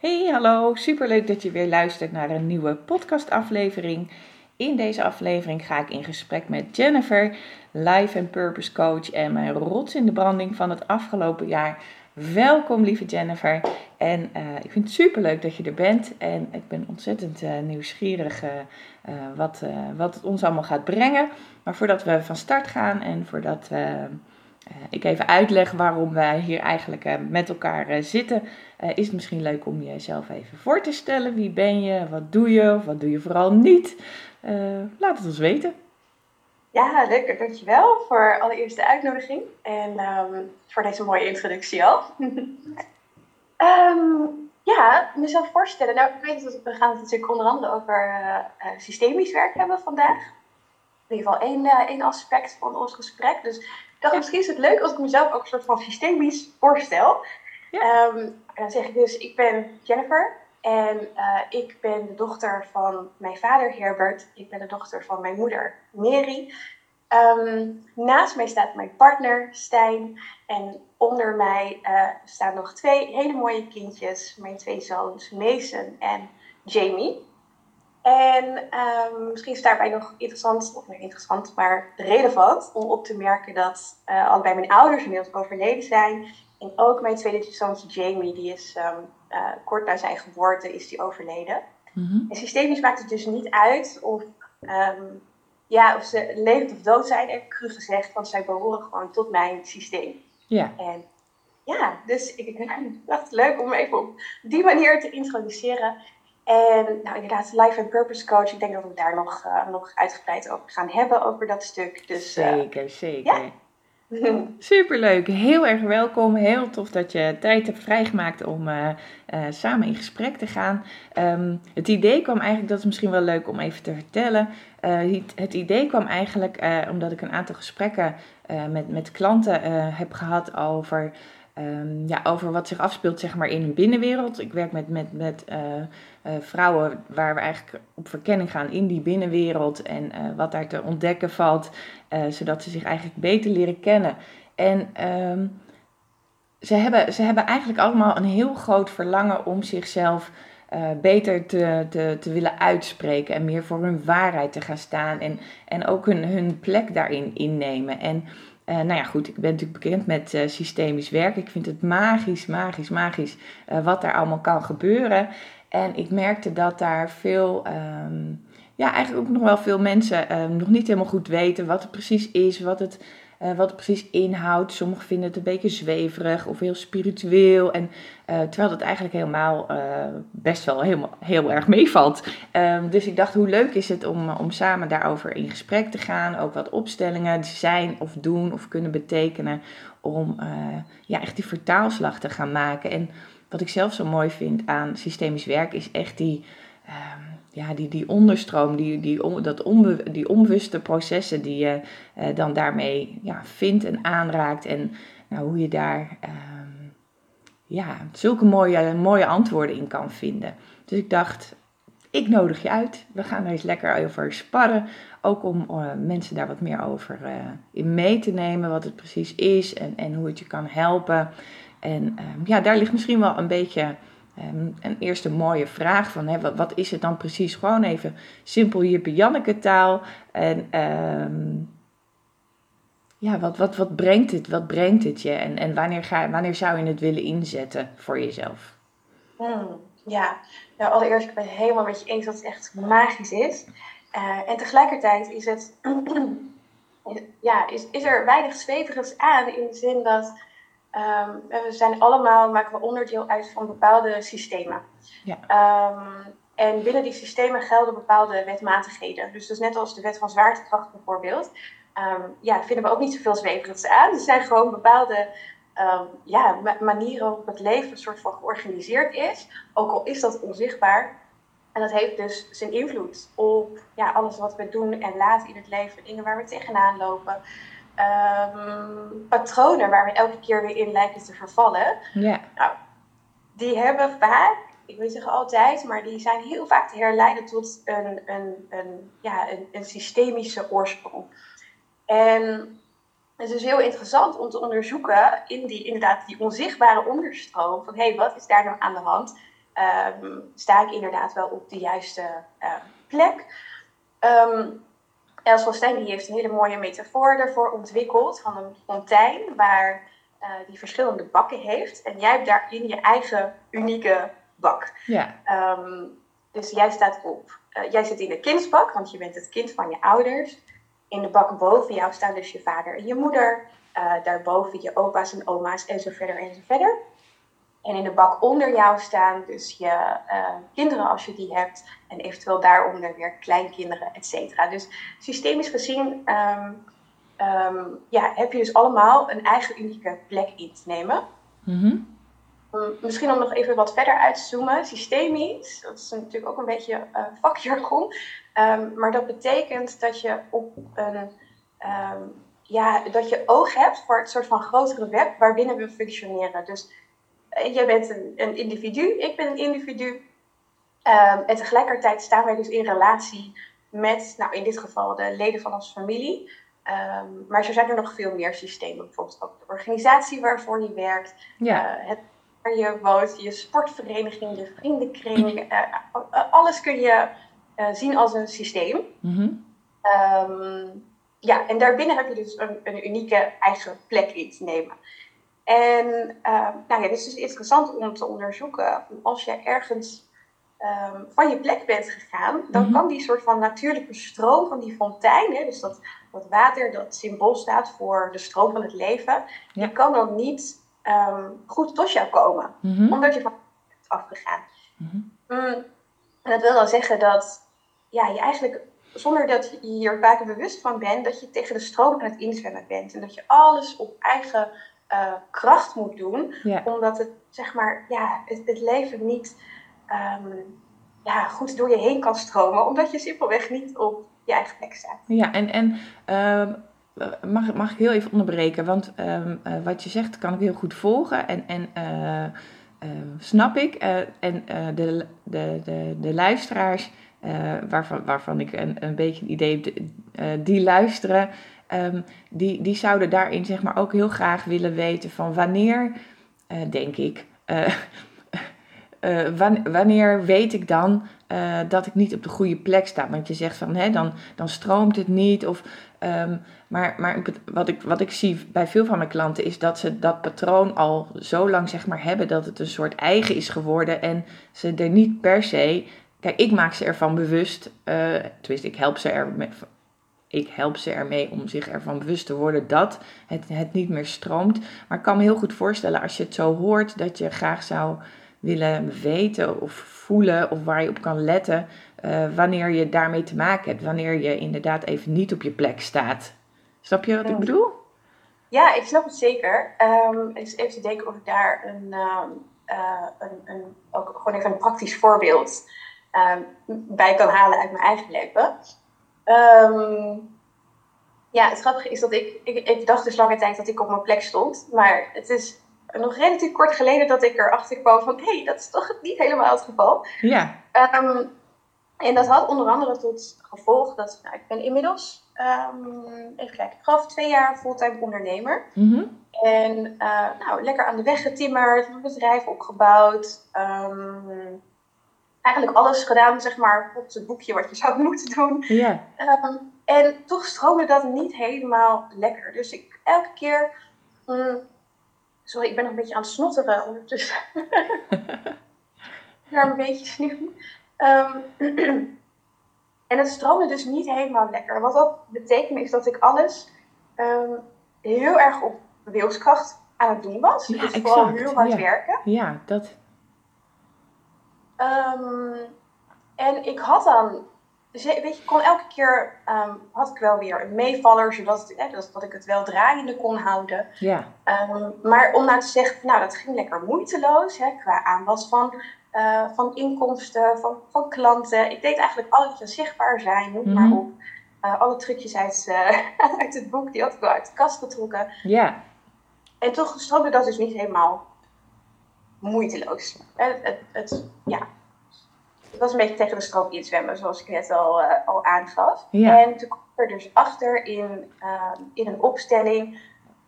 Hey, hallo. Superleuk dat je weer luistert naar een nieuwe podcastaflevering. In deze aflevering ga ik in gesprek met Jennifer, Life and Purpose Coach en mijn rots in de branding van het afgelopen jaar. Welkom, lieve Jennifer. En uh, ik vind het superleuk dat je er bent. En ik ben ontzettend uh, nieuwsgierig uh, wat, wat het ons allemaal gaat brengen. Maar voordat we van start gaan en voordat we ik even uitleg waarom wij hier eigenlijk uh, met elkaar uh, zitten, is het misschien leuk om jezelf even voor te stellen. Wie ben je? Wat doe je? Wat doe je vooral niet? laat het ons weten. Ja, leuk. Dankjewel voor allereerst de uitnodiging en um, voor deze mooie introductie al. um, ja, mezelf voorstellen. Nou, ik weet dat we gaan het natuurlijk onder andere over systemisch werk hebben vandaag. In ieder geval één, één aspect van ons gesprek. Dus dacht, misschien is het leuk als ik mezelf ook een soort van systemisch voorstel. Ja. Um, dan zeg ik dus, ik ben Jennifer en uh, ik ben de dochter van mijn vader Herbert. Ik ben de dochter van mijn moeder Mary. Um, naast mij staat mijn partner Stijn en onder mij uh, staan nog twee hele mooie kindjes. Mijn twee zoons Mason en Jamie. En um, misschien is daarbij nog interessant, of meer interessant, maar relevant om op te merken dat uh, allebei mijn ouders inmiddels overleden zijn. En ook mijn tweede zoontje Jamie, die is um, uh, kort na zijn geboorte is die overleden. Mm -hmm. En systemisch maakt het dus niet uit of, um, ja, of ze levend of dood zijn, heb ik cru gezegd, want zij behoren gewoon tot mijn systeem. Ja. En ja, dus ik, ik dacht het leuk om even op die manier te introduceren. En nou, inderdaad, life and purpose coach. Ik denk dat we daar nog, uh, nog uitgebreid over gaan hebben, over dat stuk. Dus, uh, zeker, zeker. Ja. Superleuk, heel erg welkom. Heel tof dat je tijd hebt vrijgemaakt om uh, samen in gesprek te gaan. Um, het idee kwam eigenlijk, dat is misschien wel leuk om even te vertellen. Het, het, idee kwam eigenlijk omdat ik een aantal gesprekken met, met klanten heb gehad over Um, ja, over wat zich afspeelt zeg maar, in een binnenwereld. Ik werk met, met, met uh, uh, vrouwen waar we eigenlijk op verkenning gaan in die binnenwereld en uh, wat daar te ontdekken valt, zodat ze zich eigenlijk beter leren kennen. En um, ze, hebben, ze hebben eigenlijk allemaal een heel groot verlangen om zichzelf beter te, te, te willen uitspreken en meer voor hun waarheid te gaan staan en, en ook hun, hun plek daarin innemen. En uh, nou ja, goed, ik ben natuurlijk bekend met uh, systemisch werk. Ik vind het magisch, magisch, magisch uh, wat daar allemaal kan gebeuren. En ik merkte dat daar veel, um, ja, eigenlijk ook nog wel veel mensen um, nog niet helemaal goed weten wat het precies is, wat het, uh, wat het precies inhoudt. Sommigen vinden het een beetje zweverig of heel spiritueel. En, uh, terwijl het eigenlijk helemaal uh, best wel helemaal, heel erg meevalt. Um, dus ik dacht, hoe leuk is het om, om samen daarover in gesprek te gaan. Ook wat opstellingen zijn of doen of kunnen betekenen. Om ja, echt die vertaalslag te gaan maken. En wat ik zelf zo mooi vind aan systemisch werk is echt die, um, ja, die, die onderstroom, die, die, dat onbe, die onbewuste processen die je uh, dan daarmee ja, vindt en aanraakt. En nou, hoe je daar um, ja, zulke mooie, mooie antwoorden in kan vinden. Dus ik dacht, ik nodig je uit. We gaan er eens lekker over sparren. Ook om uh, mensen daar wat meer over uh, in mee te nemen. Wat het precies is en, en hoe het je kan helpen. En um, ja, daar ligt misschien wel een beetje um, een eerste mooie vraag van, wat, is het dan precies? Gewoon even simpel Jippe Janneke taal. En um, ja, wat, wat, wat brengt het? Wat brengt het je? En, en wanneer, ga, wanneer zou je het willen inzetten voor jezelf? Hmm, ja, nou allereerst ik ben het helemaal met je eens dat het echt magisch is. Uh, en tegelijkertijd is het, ja, is, is er weinig zweverigs aan in de zin dat Um, we zijn allemaal, maken we onderdeel uit van bepaalde systemen. Ja. Um, en binnen die systemen gelden bepaalde wetmatigheden. Dus, dus net als de wet van zwaartekracht bijvoorbeeld, um, ja, vinden we ook niet zoveel zweverigs aan. Er zijn gewoon bepaalde ja, manieren waarop het leven een soort van georganiseerd is. Ook al is dat onzichtbaar. En dat heeft dus zijn invloed op ja, alles wat we doen en laten in het leven. Dingen waar we tegenaan lopen um, patronen waar we elke keer weer in lijken te vervallen. Ja. Nou, die hebben vaak, ik weet zeggen altijd, maar die zijn heel vaak te herleiden tot een, een, een, ja, een, een systemische oorsprong. En het is heel interessant om te onderzoeken in die, inderdaad, die onzichtbare onderstroom van hé, hey, wat is daar nou aan de hand? ehm, sta ik inderdaad wel op de juiste uh, plek. Um, Els van Stijn die heeft een hele mooie metafoor daarvoor ontwikkeld van een fontein waar uh, die verschillende bakken heeft. En jij hebt daarin je eigen unieke bak. Ja. Um, dus jij staat op, uh, jij zit in de kindsbak, want je bent het kind van je ouders. In de bak boven jou staan dus je vader en je moeder. Uh, daarboven je opa's en oma's en zo verder en zo verder. En in de bak onder jou staan dus je uh, kinderen als je die hebt. En eventueel daaronder weer kleinkinderen, et cetera. Dus systemisch gezien um, um, ja, heb je dus allemaal een eigen unieke plek in te nemen. Mm -hmm. misschien om nog even wat verder uit te zoomen. Systemisch, dat is natuurlijk ook een beetje uh, vakjargon. Um, maar dat betekent dat je op een ja, dat je oog hebt voor het soort van grotere web waarbinnen we functioneren. Dus jij bent een, een, individu, ik ben een individu. Um, en tegelijkertijd staan wij dus in relatie met, nou in dit geval, de leden van onze familie. Um, maar zo zijn er nog veel meer systemen. Bijvoorbeeld ook de organisatie waarvoor je werkt, ja. uh, het waar je woont, je sportvereniging, je vriendenkring. Uh, alles kun je zien als een systeem. Mm -hmm. um, ja, en daarbinnen heb je dus een, een unieke eigen plek in te nemen. En uh, nou ja, het is dus interessant om te onderzoeken als je ergens um, van je plek bent gegaan, dan mm kan die soort van natuurlijke stroom van die fontein, hè, dus dat, dat water dat symbool staat voor de stroom van het leven, ja. die kan dan niet um, goed tot jou komen, mm -hmm. omdat je van bent afgegaan. Mm -hmm. mm, en dat wil dan zeggen dat ja, je eigenlijk zonder dat je hier vaak bewust van bent, dat je tegen de stroom aan het inzwemmen bent. En dat je alles op eigen uh, kracht moet doen. Ja. Omdat het, zeg maar, ja, het, het leven niet um, ja, goed door je heen kan stromen. Omdat je simpelweg niet op je eigen plek staat. Ja, en, en uh, mag, mag ik heel even onderbreken? Want uh, wat je zegt kan ik heel goed volgen. En, en snap ik. en de, de, de, de luisteraars waarvan, waarvan ik een, een beetje een idee heb, die luisteren, um, die, die zouden daarin zeg maar ook heel graag willen weten van wanneer, uh, denk ik, wanneer weet ik dan dat ik niet op de goede plek sta? Want je zegt van, hè, dan, dan stroomt het niet of... Um, maar maar wat, ik, wat ik zie bij veel van mijn klanten is dat ze dat patroon al zo lang zeg maar, hebben dat het een soort eigen is geworden en ze er niet per se Kijk, ik maak ze ervan bewust, uh, tenminste, ik help ze er ik help ze ermee om zich ervan bewust te worden dat het, het niet meer stroomt. Maar ik kan me heel goed voorstellen als je het zo hoort dat je graag zou willen weten of voelen of waar je op kan letten uh, wanneer je daarmee te maken hebt. Wanneer je inderdaad even niet op je plek staat. Snap je wat ik bedoel? Ja, ik snap het zeker. Um, eens even te denken of ik daar een, um, uh, een, een, ook gewoon even een praktisch voorbeeld um, bij kan halen uit mijn eigen leven. Um, ja, het grappige is dat ik, ik, ik dacht dus lange tijd dat ik op mijn plek stond. Maar het is nog relatief kort geleden dat ik erachter kwam van... hé, hey, dat is toch niet helemaal het geval. Ja. Um, en dat had onder andere tot gevolg dat... Nou, ik ben inmiddels, um, even kijken, ik geloof twee jaar fulltime ondernemer. Mm -hmm. En uh, nou, lekker aan de weg getimmerd, een bedrijf opgebouwd... Um, eigenlijk alles gedaan, zeg maar, volgens het boekje wat je zou moeten doen. Ja. Um, en toch stroomde dat niet helemaal lekker. Dus ik elke keer. Um, sorry, ik ben nog een beetje aan het snotteren ondertussen. Daar een beetje sneeuw. Um, en het stroomde dus niet helemaal lekker. Wat dat betekent is dat ik alles heel erg op wilskracht aan het doen was. Ja, dus vooral heel hard werken. Ja, dat Um, en ik had dan, weet je, kon elke keer, um, had ik wel weer een meevaller, zodat het, eh, dat, dat ik het wel draaiende kon houden. Ja. Um, maar om nou te zeggen, nou dat ging lekker moeiteloos, hè, qua aanwas van, uh, van inkomsten, van, van klanten. Ik deed eigenlijk alles zichtbaar zijn, noem mm -hmm. maar op. Uh, alle trucjes uit, uh, uit het boek, die had ik wel uit de kast getrokken. Ja. En toch stroomde dat dus niet helemaal moeiteloos. Het, het, het, ja. het was een beetje tegen de stroom in zwemmen, zoals ik net al, uh, al aangaf. En toen kwam ik er dus achter in, uh, in een opstelling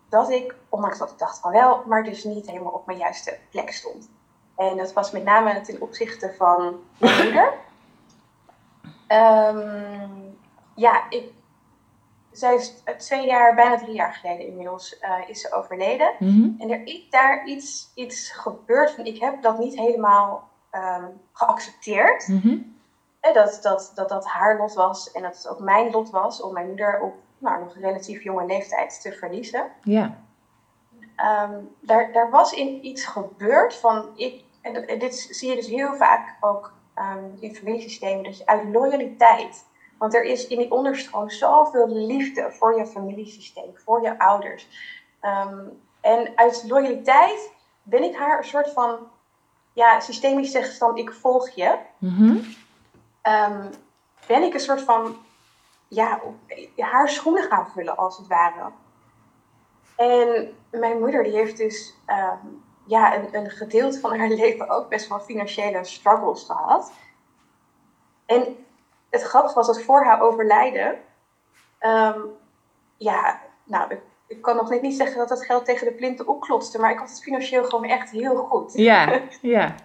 dat ik, ondanks dat ik dacht van wel, maar dus niet helemaal op mijn juiste plek stond. En dat was met name ten opzichte van mijn moeder. Ehm, ja, ik, zij is twee jaar, bijna drie jaar geleden inmiddels, uh, is ze overleden. Mhm. En er is daar iets, iets gebeurd van, ik heb dat niet helemaal ehm, geaccepteerd. Mhm. Eh, Dat, dat, dat dat haar lot was en dat het ook mijn lot was om mijn moeder op nou, nog relatief jonge leeftijd te verliezen. Ja. Ehm, daar, daar was in iets gebeurd van, ik, en dit zie je dus heel vaak ook ehm, in familiesystemen, dat je uit loyaliteit, want er is in die onderstroom zoveel liefde voor je familiesysteem, voor je ouders. Ehm, en uit loyaliteit ben ik haar een soort van, ja, systemisch dan, ik volg je. Mhm. Ehm, ben ik een soort van, ja, haar schoenen gaan vullen als het ware. En mijn moeder die heeft dus ehm, ja, een, een gedeelte van haar leven ook best wel financiële struggles gehad. En het grappige was dat voor haar overlijden, ehm, ja, nou, ik, ik kan nog net niet zeggen dat dat geld tegen de plinten opklotste, maar ik had het financieel gewoon echt heel goed. Ja, ja.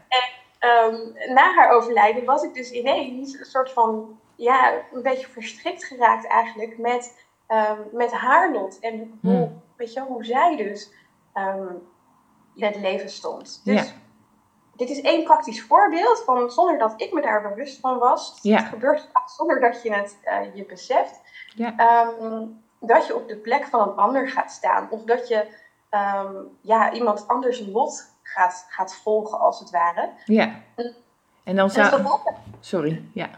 Ehm, na haar overlijden was ik dus ineens een soort van, ja, een beetje verstrikt geraakt eigenlijk met, ehm, met haar lot. En hoe, Hmm. weet je, hoe zij dus in het leven stond. Dus Ja. Dit is één praktisch voorbeeld van zonder dat ik me daar bewust van was. Ja. Het gebeurt zonder dat je het eh, je beseft. Ja. Ehm, dat je op de plek van een ander gaat staan. Of dat je ehm, ja, iemand anders lot gaat, gaat volgen als het ware. Ja. En dan En het zou... gevolg, Sorry, ja.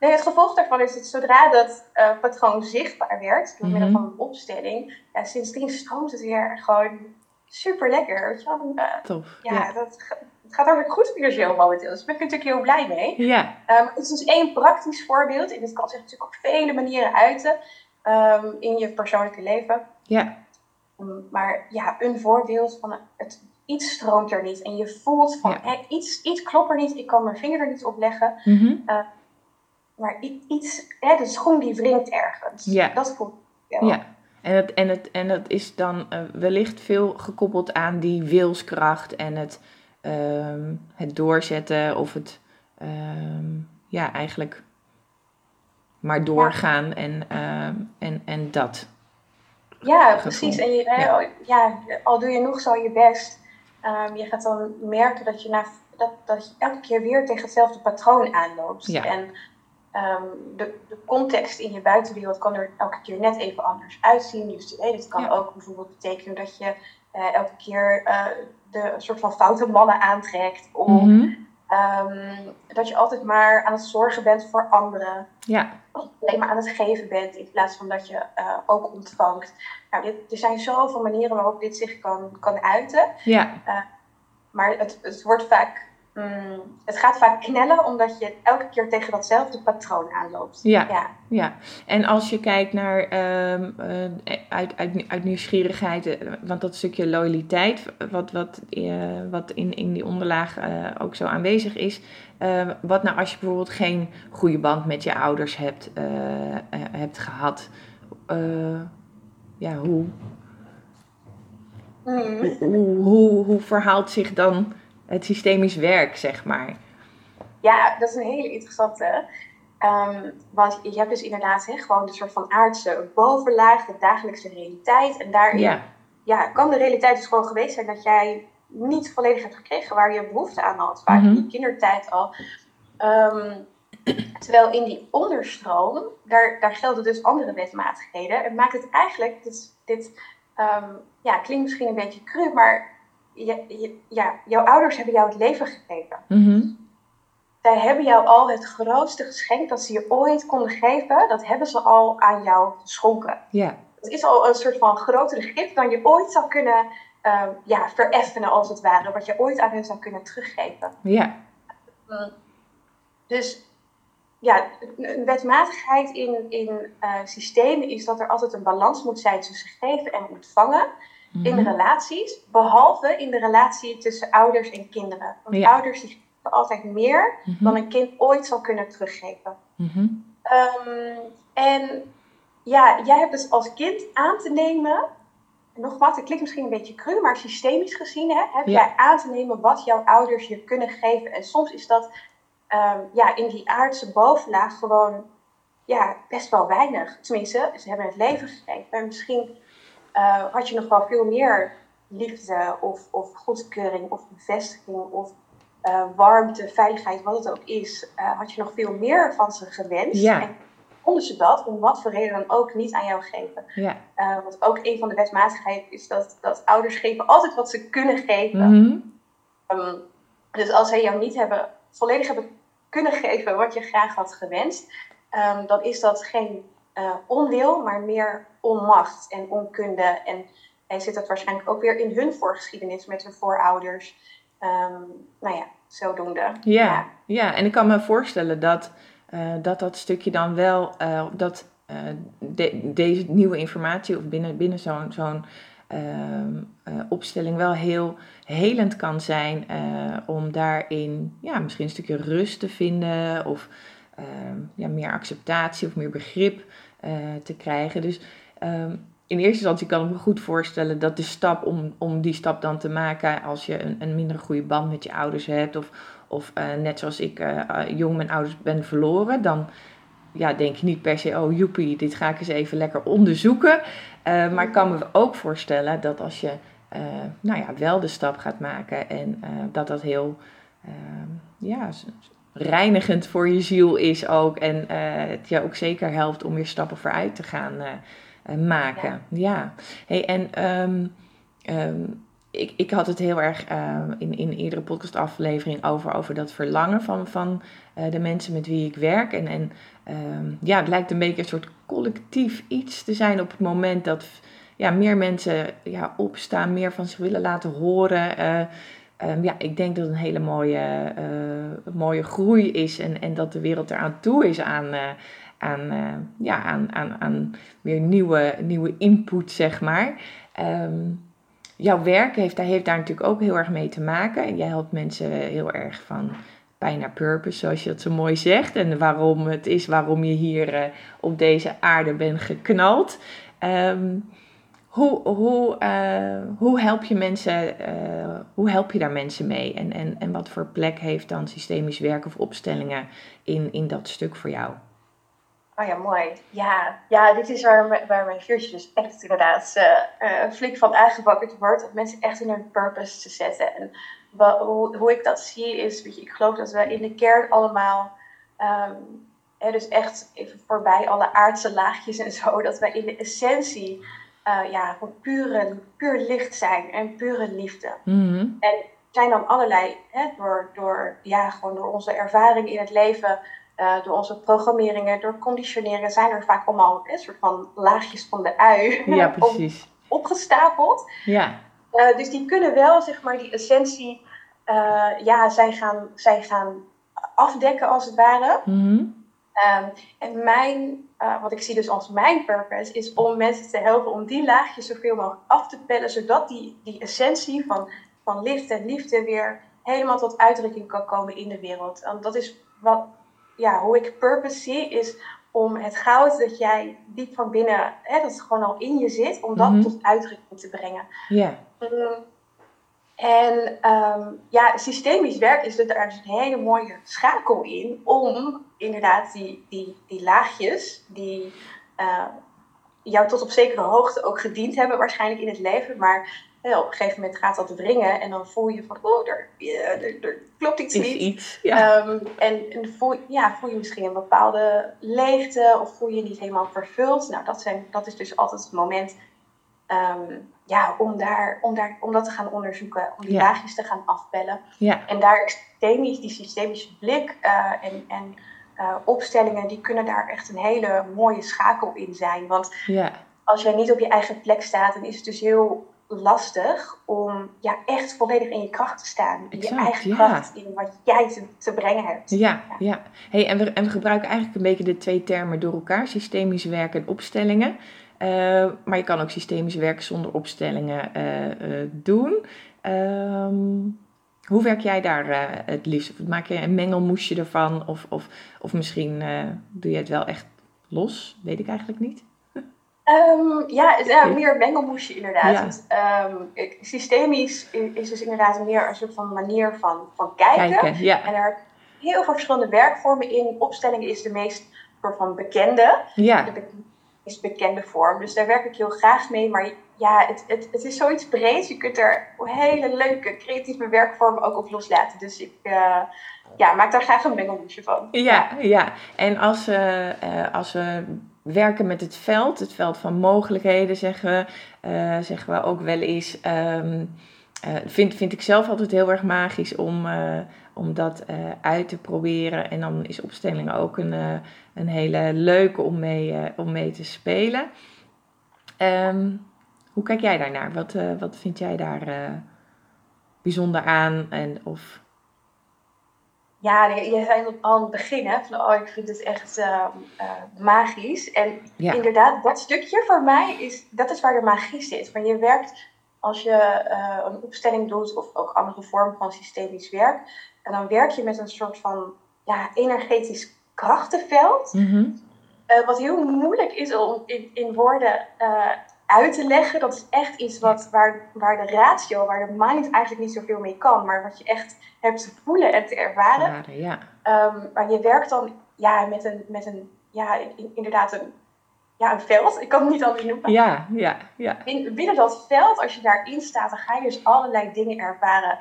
nee, het gevolg daarvan is dat zodra dat eh, patroon zichtbaar werd, door middel Mhm. van een opstelling, ja, sindsdien stroomt het weer gewoon super lekker. Weet je wel? Eh, Tof. ja, Ja. Dat, het gaat ook goed financieel momenteel, dus daar ben ik natuurlijk heel blij mee. Ja. Ehm, het is dus één praktisch voorbeeld, en dit kan zich natuurlijk op vele manieren uiten ehm, in je persoonlijke leven. Ja. Mm, Maar ja, een voorbeeld van het, iets stroomt er niet en je voelt van Ja. hé, iets, iets klopt er niet, ik kan mijn vinger er niet op leggen. Mhm. Maar iets, hè, de schoen die wringt ergens. Ja. Dat voelt wel. Ja. En het, en, het, en het is dan eh, wellicht veel gekoppeld aan die wilskracht en het, ehm, het doorzetten of het, ehm, ja, eigenlijk maar doorgaan en, ehm, en, en dat. Ja, precies. En je, hè, Ja. oh, ja, al doe je nog zo je best, je gaat dan merken dat je, na, dat, dat je elke keer weer tegen hetzelfde patroon aanloopt. Ja. En de, de context in je buitenwereld kan er elke keer net even anders uitzien. Dus dit kan ook bijvoorbeeld betekenen dat je eh, elke keer eh, de soort van foute mannen aantrekt. Of Mhm. ehm, dat je altijd maar aan het zorgen bent voor anderen. Ja, alleen maar aan het geven bent in plaats van dat je eh, ook ontvangt. Nou, dit, er zijn zoveel manieren waarop dit zich kan, kan uiten. ja, Maar het, het wordt vaak. Mm, het gaat vaak knellen omdat je elke keer tegen datzelfde patroon aanloopt. Ja. ja. ja. En als je kijkt naar ehm, eh, uit, uit, uit nieuwsgierigheid, eh, want dat stukje loyaliteit, wat, wat, eh, wat in, in die onderlaag ook zo aanwezig is. eh, wat nou als je bijvoorbeeld geen goede band met je ouders hebt, hebt gehad? Eh, ja, hoe, Mm. hoe, hoe, hoe verhaalt zich dan het systemisch werk, zeg maar? Ja, dat is een hele interessante. Ehm, want je hebt dus inderdaad hè, gewoon een soort van aardse bovenlaag, de dagelijkse realiteit. En daarin Ja, ja, kan de realiteit dus gewoon geweest zijn dat jij niet volledig hebt gekregen waar je behoefte aan had. Vaak in Mhm. je kindertijd al. Ehm, terwijl in die onderstroom, daar, daar gelden dus andere wetmatigheden. Het maakt het eigenlijk, dit, dit ehm, ja, klinkt misschien een beetje cru, maar je, je- ja, jouw ouders hebben jou het leven gegeven. mhm, Zij hebben jou al het grootste geschenk dat ze je ooit konden geven, dat hebben ze al aan jou geschonken. ja, Het is al een soort van grotere gift dan je ooit zou kunnen ehm, ja, vereffenen, als het ware. Wat je ooit aan hen zou kunnen teruggeven. ja, Dus ja, een wetmatigheid in, in eh, systemen is dat er altijd een balans moet zijn tussen geven en ontvangen in mhm, relaties. Behalve in de relatie tussen ouders en kinderen. Want Ja. ouders die geven altijd meer mhm, dan een kind ooit zal kunnen teruggeven. mhm. Ehm, en ja, jij hebt dus als kind aan te nemen nogmaals, het klinkt misschien een beetje cru, maar systemisch gezien hè, heb jij aan te nemen wat jouw ouders je kunnen geven. En soms is dat ehm, ja, in die aardse bovenlaag gewoon ja, best wel weinig. Tenminste, ze hebben het leven gegeven. Maar misschien uh, had je nog wel veel meer liefde of, of goedkeuring of bevestiging of uh, warmte, veiligheid, wat het ook is, uh, had je nog veel meer van ze gewenst. Ja. En konden ze dat, om wat voor reden dan ook, niet aan jou geven. Ja. Uh, want ook een van de wetmatigheden is dat, dat ouders geven altijd wat ze kunnen geven. Mm um, dus als zij jou niet hebben, volledig hebben kunnen geven wat je graag had gewenst, um, dan is dat geen onwil, maar meer onmacht en onkunde. En, en zit dat waarschijnlijk ook weer in hun voorgeschiedenis met hun voorouders. Um, nou ja, zodoende. Ja, ja, ja. en ik kan me voorstellen dat uh, dat, dat stukje dan wel, uh, dat uh, de, deze nieuwe informatie of binnen, binnen zo'n zo'n opstelling wel heel helend kan zijn om daarin ja, misschien een stukje rust te vinden of ja, meer acceptatie of meer begrip te krijgen. Dus um, in eerste instantie kan ik me goed voorstellen dat de stap om, om die stap dan te maken als je een, een minder goede band met je ouders hebt of, of uh, net zoals ik uh, jong mijn ouders ben verloren, dan ja, denk je niet per se, oh joepie, dit ga ik eens even lekker onderzoeken. Maar ik kan me ook voorstellen dat als je nou ja, wel de stap gaat maken en dat dat heel ja, reinigend voor je ziel is ook en het je ook zeker helpt om weer stappen vooruit te gaan maken. Ja. Hey, en um, um, ik, ik had het heel erg uh, in, in eerdere podcastaflevering over, over dat verlangen van, van de mensen met wie ik werk. En, en um, ja, het lijkt een beetje een soort collectief iets te zijn op het moment dat ja, meer mensen ja, opstaan, meer van zich willen laten horen. Uh, um, ja, ik denk dat het een hele mooie, mooie groei is en, en dat de wereld eraan toe is aan, aan, ja, aan, aan, aan weer nieuwe, nieuwe input, zeg maar. Um, jouw werk heeft, heeft daar natuurlijk ook heel erg mee te maken. En jij helpt mensen heel erg van pijn naar purpose, zoals je dat zo mooi zegt. En waarom het is waarom je hier op deze aarde bent geknald. Um, hoe, hoe, uh, hoe help je mensen, uh, hoe help je daar mensen mee? En, en, en wat voor plek heeft dan systemisch werk of opstellingen in, in dat stuk voor jou? Oh ja, mooi. Ja, ja dit is waar, waar mijn vuurtje dus echt inderdaad uh, flink van aangebakkerd wordt. Om mensen echt in hun purpose te zetten. En hoe, hoe ik dat zie is, weet je, ik geloof dat we in de kern allemaal, um, dus echt even voorbij alle aardse laagjes en zo, dat wij in de essentie uh, ja, gewoon pure, puur licht zijn en pure liefde. Mm -hmm. En zijn dan allerlei, hè, door, door, ja, gewoon door onze ervaring in het leven uh, door onze programmeringen, door conditioneren, zijn er vaak allemaal een soort van laagjes van de ui ja, precies. opgestapeld. Ja. Uh, dus die kunnen wel, zeg maar, die essentie, ja, zij gaan, zij gaan afdekken als het ware. Mm -hmm. um, en mijn, wat ik zie dus als mijn purpose, is om mensen te helpen om die laagjes zoveel mogelijk af te pellen, zodat die, die essentie van, van liefde en liefde weer helemaal tot uitdrukking kan komen in de wereld. En dat is wat, ja, hoe ik purpose zie, is om het goud dat jij diep van binnen, hè, dat het gewoon al in je zit, om dat mm -hmm. tot uitdrukking te brengen. Ja. Um, en um, ja, systemisch werk is er daar dus een hele mooie schakel in om inderdaad die, die, die laagjes die uh, jou tot op zekere hoogte ook gediend hebben waarschijnlijk in het leven, maar op een gegeven moment gaat dat wringen en dan voel je van, oh, er, er, er klopt iets is niet. Iets, ja. Um, en en voel, ja, voel je misschien een bepaalde leegte of voel je je niet helemaal vervuld. Nou, dat, zijn, dat is dus altijd het moment um, ja, om, daar, om, daar, om dat te gaan onderzoeken, om die Ja. laagjes te gaan afbellen. Ja. En daar systemisch, die systemische blik uh, en, en uh, opstellingen, die kunnen daar echt een hele mooie schakel in zijn. Want Ja. als jij niet op je eigen plek staat, dan is het dus heel lastig om ja, echt volledig in je kracht te staan. In je eigen ja. kracht, in wat jij te, te brengen hebt. Ja, ja. Hey, en, we, en we gebruiken eigenlijk een beetje de twee termen door elkaar: systemisch werken en opstellingen. Uh, maar je kan ook systemisch werken zonder opstellingen uh, uh, doen. Um, hoe werk jij daar het liefst? Of maak je een mengelmoesje ervan? Of, of, of misschien doe je het wel echt los? Weet ik eigenlijk niet. Um, ja, ja, meer een mengelmoesje inderdaad. Ja. Um, systemisch is dus inderdaad meer een soort van manier van, van kijken. kijken ja. En er heel veel verschillende werkvormen in. Opstelling is de meest soort van bekende. Ja. De bekende vorm. Dus daar werk ik heel graag mee. Maar ja, het, het, het is zoiets breeds. Je kunt er hele leuke, creatieve werkvormen ook op loslaten. Dus ik uh, ja, maak daar graag een mengelmoesje van. Ja, ja. en als, uh, als we werken met het veld, het veld van mogelijkheden, zeggen we, uh, zeggen we ook wel eens. Um, uh, vind, vind ik zelf altijd heel erg magisch om, uh, om dat uit te proberen. En dan is opstelling ook een, een hele leuke om mee, om mee te spelen. Um, hoe kijk jij daarnaar? Wat, wat vind jij daar bijzonder aan? En of ja, je zei al aan het begin, hè, van oh, ik vind het echt uh, magisch. En inderdaad, dat stukje voor mij, is, dat is waar de magie zit. Want je werkt, als je uh, een opstelling doet, of ook andere vormen van systemisch werk, en dan werk je met een soort van ja, energetisch krachtenveld. Mm wat heel moeilijk is om in, in woorden uit te leggen. Dat is echt iets wat, waar, waar de ratio, waar de mind eigenlijk niet zoveel mee kan. Maar wat je echt hebt te voelen en te ervaren. ja. Um, maar je werkt dan ja, met een, met een ja, inderdaad een, ja, een veld. Ik kan het niet anders noemen. Ja, ja, ja. binnen dat veld, als je daarin staat, dan ga je dus allerlei dingen ervaren.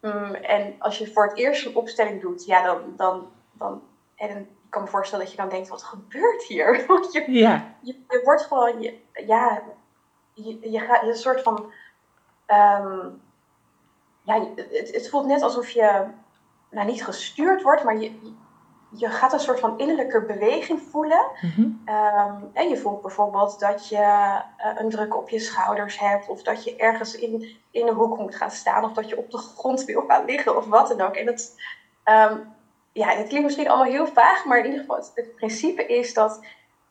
Um, en als je voor het eerst een opstelling doet, ja, dan, dan, dan en ik kan me voorstellen dat je dan denkt, wat gebeurt hier? Want je, ja. je, je wordt gewoon, je, ja, je, je gaat een soort van. Um, ja, het, het, voelt net alsof je nou, niet gestuurd wordt, maar je, je gaat een soort van innerlijke beweging voelen. Mm en je voelt bijvoorbeeld dat je uh, een druk op je schouders hebt, of dat je ergens in, in een hoek moet gaan staan, of dat je op de grond wil gaan liggen, of wat dan ook. En dat, um, ja, het klinkt misschien allemaal heel vaag, maar in ieder geval, het, het principe is dat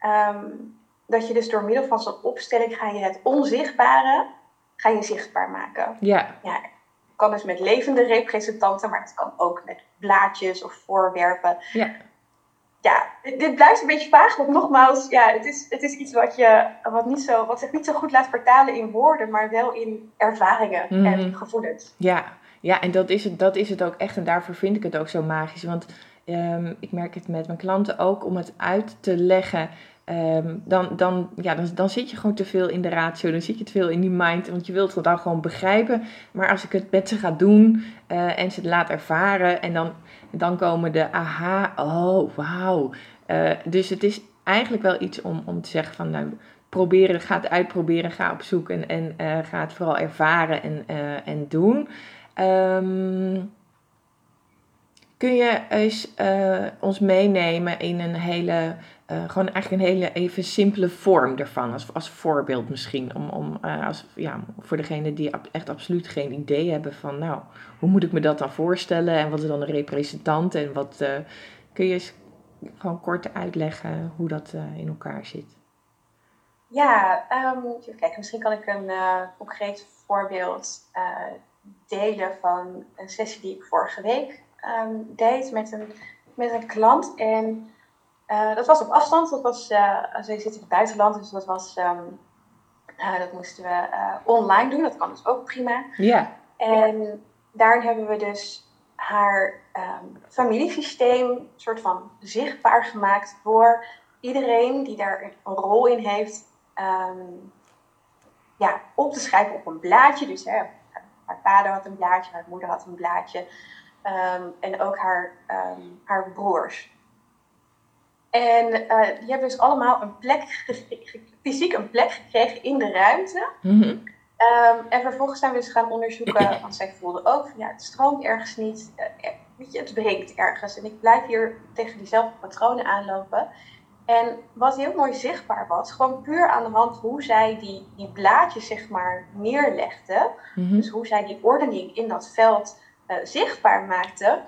um, dat je dus door middel van zo'n opstelling ga je het onzichtbare ga je zichtbaar maken. Ja. ja. Kan dus met levende representanten, maar het kan ook met blaadjes of voorwerpen. Ja. Ja, dit, blijft een beetje vaag, want nogmaals, ja, het is, het is iets wat, je, wat, niet zo, wat zich niet zo goed laat vertalen in woorden, maar wel in ervaringen en mhm. gevoelens. Ja, ja en dat is, het, dat is het ook echt. En daarvoor vind ik het ook zo magisch. Want um, ik merk het met mijn klanten ook om het uit te leggen Ehm, dan, dan, ja, dan, dan zit je gewoon te veel in de ratio, dan zit je te veel in die mind, want je wilt het dan gewoon begrijpen. Maar als ik het met ze ga doen uh, en ze het laat ervaren en dan, dan komen de aha, oh wauw. Uh, dus het is eigenlijk wel iets om, om te zeggen van nou, proberen, ga het uitproberen, ga op zoek en, en uh, ga het vooral ervaren en, en doen. Um, kun je eens ons meenemen in een hele uh, gewoon eigenlijk een hele even simpele vorm ervan, als, als voorbeeld misschien. Om, om, uh, als, ja, voor degene die echt absoluut geen idee hebben van, nou, hoe moet ik me dat dan voorstellen en wat is dan een representant en wat uh, kun je eens gewoon kort uitleggen hoe dat in elkaar zit? Ja, um, even kijken, misschien kan ik een concreet voorbeeld delen van een sessie die ik vorige week um, deed met een, met een klant. En uh, dat was op afstand. Dat was, uh, zij zit in het buitenland, dus dat, was, um, uh, dat moesten we online doen. Dat kan dus ook prima. Ja. En daarin hebben we dus haar um, familiesysteem soort van zichtbaar gemaakt voor iedereen die daar een rol in heeft. Um, ja, op te schrijven op een blaadje. Dus hè, haar vader had een blaadje, haar moeder had een blaadje. En ook haar, haar broers. En uh, die hebben dus allemaal een plek, fysiek een plek gekregen in de ruimte. Mm -hmm. um, en vervolgens zijn we dus gaan onderzoeken, want zij voelde ook van ja, het stroomt ergens niet, uh, weet je, het breekt ergens. En ik blijf hier tegen diezelfde patronen aanlopen. En wat heel mooi zichtbaar was, gewoon puur aan de hand hoe zij die, die blaadjes zeg maar neerlegde. Mm -hmm. Dus hoe zij die ordening in dat veld uh, zichtbaar maakte.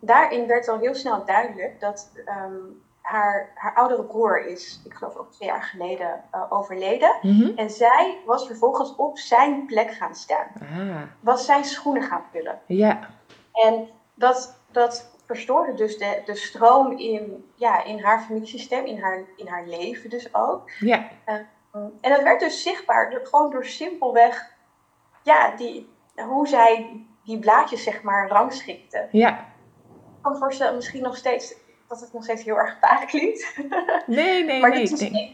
Daarin werd al heel snel duidelijk dat um, haar, haar oudere broer is, ik geloof ook twee jaar geleden, uh, overleden. Mhm. En zij was vervolgens op zijn plek gaan staan. Ah. Was zijn schoenen gaan vullen. Ja. En dat, dat verstoorde dus de, de stroom in, ja, in haar familiesysteem, in haar, in haar leven dus ook. Ja. Uh, en dat werd dus zichtbaar, gewoon door simpelweg, ja, die, hoe zij die blaadjes zeg maar rangschikte. Ja. Ik kan me voorstellen, misschien nog steeds, dat het nog steeds heel erg vaag klinkt. Nee, nee, maar nee. Ik denk, niet-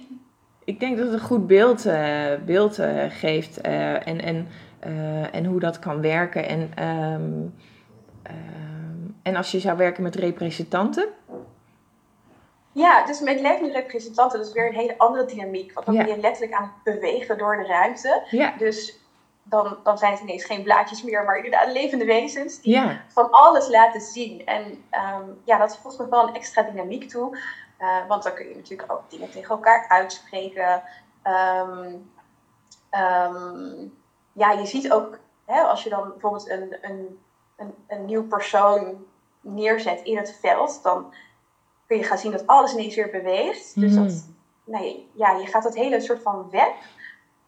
ik denk dat het een goed beeld, eh, beeld eh, geeft eh, en, en, en hoe dat kan werken. En, ehm, ehm, en als je zou werken met representanten, Ja, dus met levende representanten, dat is weer een hele andere dynamiek. Want dan Ja. ben je letterlijk aan het bewegen door de ruimte. ja, Dus dan, dan zijn het ineens geen blaadjes meer, maar inderdaad levende wezens die ja, van alles laten zien. En ehm, ja, dat voegt nog wel een extra dynamiek toe. Eh, want dan kun je natuurlijk ook dingen tegen elkaar uitspreken. Ehm, ehm, ja, je ziet ook, hè, als je dan bijvoorbeeld een, een, een, een nieuw persoon neerzet in het veld, dan kun je gaan zien dat alles ineens weer beweegt. Dus Mhm. dat, nee, ja, je gaat dat hele soort van web,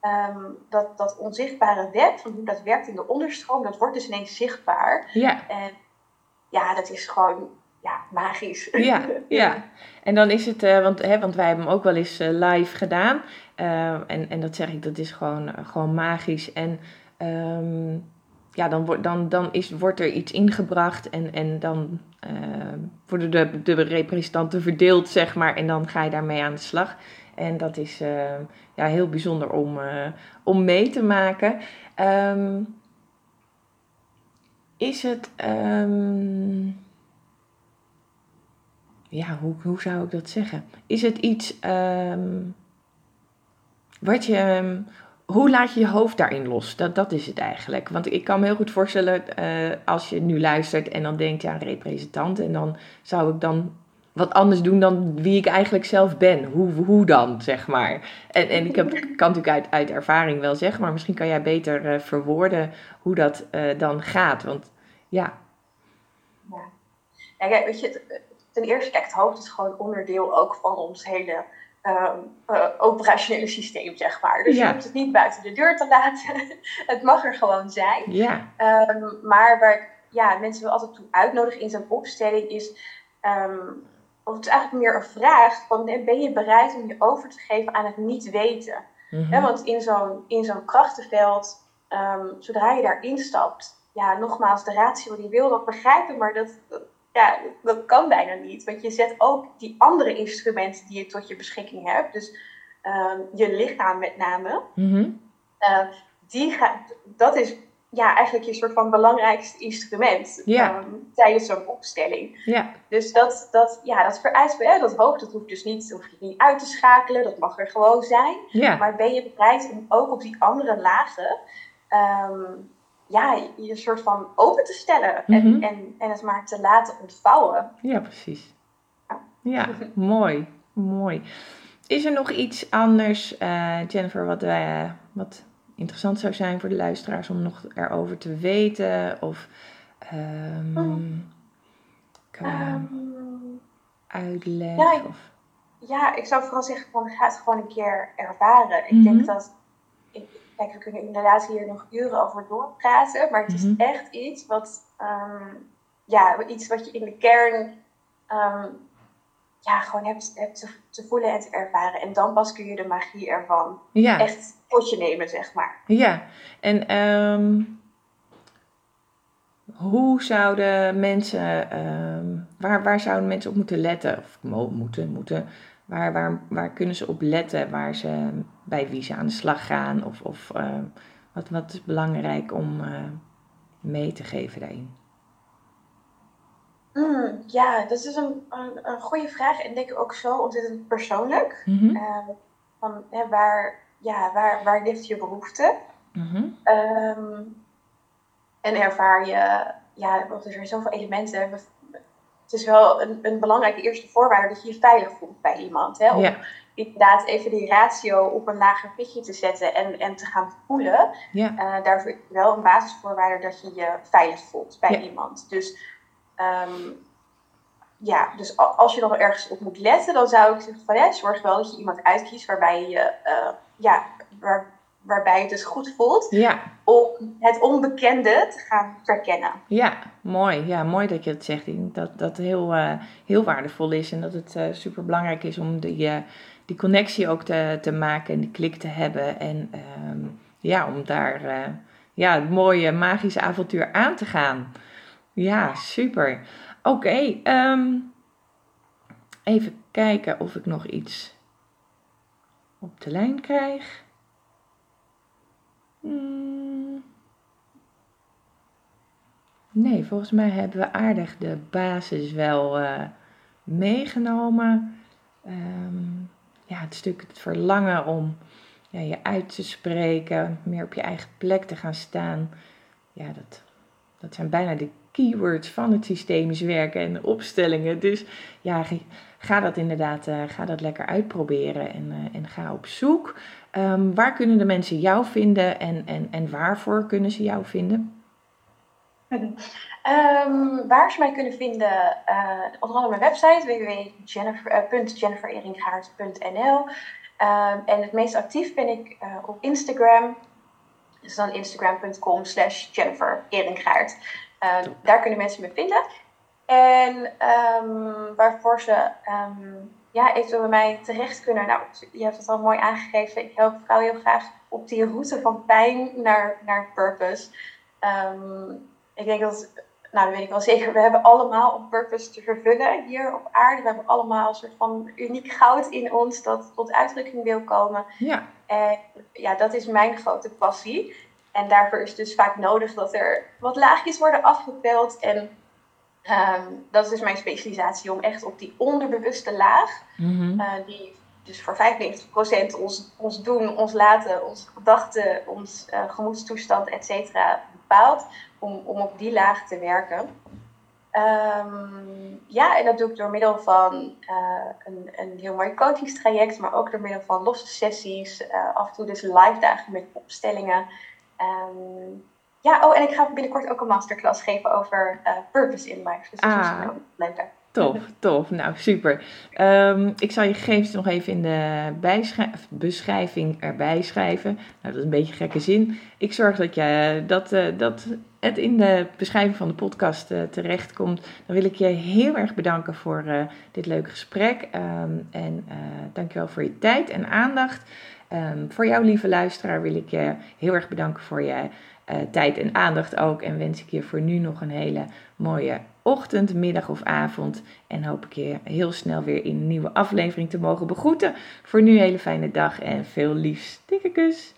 ehm, dat, dat onzichtbare web, van hoe dat werkt in de onderstroom, dat wordt dus ineens zichtbaar. ja. En ja, dat is gewoon ja, magisch. Ja, ja. En dan is het, eh, want, hè, want wij hebben hem ook wel eens eh, live gedaan. Eh, en, en dat zeg ik, dat is gewoon, gewoon magisch. En ehm, ja, dan, wordt dan, dan is, wordt er iets ingebracht en, en dan worden de, de representanten verdeeld, zeg maar. En dan ga je daarmee aan de slag. En dat is eh, ja, heel bijzonder om, eh, om mee te maken. Ehm, is het. ehm, ja, hoe, hoe zou ik dat zeggen? Is het iets ehm, wat je. ehm, hoe laat je je hoofd daarin los? Dat, dat is het eigenlijk. Want ik kan me heel goed voorstellen eh, als je nu luistert en dan denkt, ja, representant. En dan zou ik dan wat anders doen dan wie ik eigenlijk zelf ben. Hoe, hoe dan, zeg maar. En, en ik heb, kan natuurlijk uit, uit ervaring wel zeggen, maar misschien kan jij beter eh, verwoorden hoe dat eh, dan gaat. Want ja, Ja, kijk, weet je, ten eerste, kijk, het hoofd is gewoon onderdeel ook van ons hele ehm, eh, operationele systeem, zeg maar. Dus Ja. je hoeft het niet buiten de deur te laten. het mag er gewoon zijn. ja, Ehm, maar waar ik ja, mensen wel altijd toe uitnodig in zo'n opstelling is... ehm, of het is eigenlijk meer een vraag van, ben je bereid om je over te geven aan het niet weten? mhm, want in zo'n, in zo'n krachtenveld, ehm, zodra je daarin stapt, ja, nogmaals, de ratio die wil dat begrijpen, maar dat, dat- ja, dat kan bijna niet. Want je zet ook die andere instrumenten die je tot je beschikking hebt, dus ehm, je lichaam met name, mhm, eh, die gaat, dat is ja, eigenlijk je soort van belangrijkste instrument Ja. ehm, tijdens zo'n opstelling. ja, Dus dat, dat, ja, dat vereist, hè, dat hoofd, dat hoeft dus niet, hoef je niet uit te schakelen, dat mag er gewoon zijn. ja, Maar ben je bereid om ook op die andere lagen ehm, ja, je soort van open te stellen en, Mhm. en, en het maar te laten ontvouwen? ja, precies. Ja, mooi, mooi. Is er nog iets anders, eh, Jennifer, wat, eh, wat interessant zou zijn voor de luisteraars om nog erover te weten? Of ehm, qua Ehm, uitleg? ja, ik- of, ja, ik zou vooral zeggen van ga het gewoon een keer ervaren. Ik Mhm. denk dat, ik, kijk, we kunnen inderdaad hier nog uren over doorpraten, maar het is Mhm. echt iets wat, ehm, ja, iets wat je in de kern ja, gewoon hebt, hebt te, te voelen en te ervaren. En dan pas kun je de magie ervan ja, echt tot je nemen, zeg maar. ja. En ehm, hoe zouden mensen, ehm, waar, waar zouden mensen op moeten letten? Of mo- moeten, moeten. Waar, waar, waar kunnen ze op letten? Waar ze, bij wie ze aan de slag gaan? Of, of ehm, wat, wat is belangrijk om eh, mee te geven daarin? Mm, ja, dat is een, een, een goede vraag en denk ik ook zo ontzettend persoonlijk. Mhm, Eh, van, hè, waar, ja, waar, waar ligt je behoefte? mhm, Ehm, en ervaar je, ja, want er zijn zoveel elementen. Het is wel een, een belangrijke eerste voorwaarde dat je je veilig voelt bij iemand. Hè? Om inderdaad even die ratio op een lager pitje te zetten en, en te gaan voelen. Ja. Eh, daarvoor is wel een basisvoorwaarde dat je je veilig voelt bij iemand. Dus ehm, ja, dus als je dan ergens op moet letten, dan zou ik zeggen van ja, zorg wel dat je iemand uitkiest waarbij je eh, ja, waar, waarbij het dus goed voelt Ja, om het onbekende te gaan verkennen. ja, mooi. Ja, mooi dat je het zegt. Ik denk dat dat heel, eh, heel waardevol is en dat het super belangrijk is om die, eh, die connectie ook te, te maken en die klik te hebben. En ehm, ja, om daar ja, het mooie magische avontuur aan te gaan. Ja, super. Oké, ehm, even kijken of ik nog iets op de lijn krijg. Hmm. Nee, volgens mij hebben we aardig de basis wel uh, meegenomen. Um, ja, het stuk het verlangen om ja, je uit te spreken, meer op je eigen plek te gaan staan. Ja, dat, dat zijn bijna de keywords van het systemisch werken en opstellingen. Dus ja, ga dat inderdaad uh, ga dat lekker uitproberen en, uh, en ga op zoek. Um, waar kunnen de mensen jou vinden en, en, en waarvoor kunnen ze jou vinden? Um, waar ze mij kunnen vinden, uh, onder andere mijn website www.jennifereringaard.nl um, En het meest actief ben ik op Instagram. Dus dan instagram.com slash Jennifer. Um, daar kunnen mensen me vinden. En waarvoor ze ja, eventueel bij mij terecht kunnen. Nou, je hebt het al mooi aangegeven. Ik help vrouwen heel graag op die route van pijn naar, naar purpose. ik denk dat nou, dat weet ik wel zeker. We hebben allemaal een purpose te vervullen hier op aarde. We hebben allemaal een soort van uniek goud in ons dat tot uitdrukking wil komen. Ja. En ja, dat is mijn grote passie. En daarvoor is dus vaak nodig dat er wat laagjes worden afgepeld. En um, dat is dus mijn specialisatie om echt op die onderbewuste laag, mm uh, die dus voor 95% ons, ons doen, ons laten, onze gedachten, ons uh, gemoedstoestand, et cetera, bepaalt om, om op die laag te werken. Um, ja, en dat doe ik door middel van uh, een, een heel mooi coachingstraject, maar ook door middel van losse sessies, uh, af en toe dus live dagen met opstellingen. Um, ja, oh, en ik ga binnenkort ook een masterclass geven over uh, purpose in life. Dus dat ah. is ook leuk. Tof, tof. Nou, super. Um, ik zal je gegevens nog even in de beschrijving erbij schrijven. Nou, dat is een beetje een gekke zin. Ik zorg dat, je, dat, uh, dat het in de beschrijving van de podcast uh, terechtkomt. Dan wil ik je heel erg bedanken voor dit leuke gesprek. Um, en dankjewel voor je tijd en aandacht. Um, voor jou, lieve luisteraar, wil ik je heel erg bedanken voor je tijd en aandacht ook. En wens ik je voor nu nog een hele mooie ochtend, middag of avond. En hoop ik je heel snel weer in een nieuwe aflevering te mogen begroeten. Voor nu een hele fijne dag en veel liefs. Dikke kus.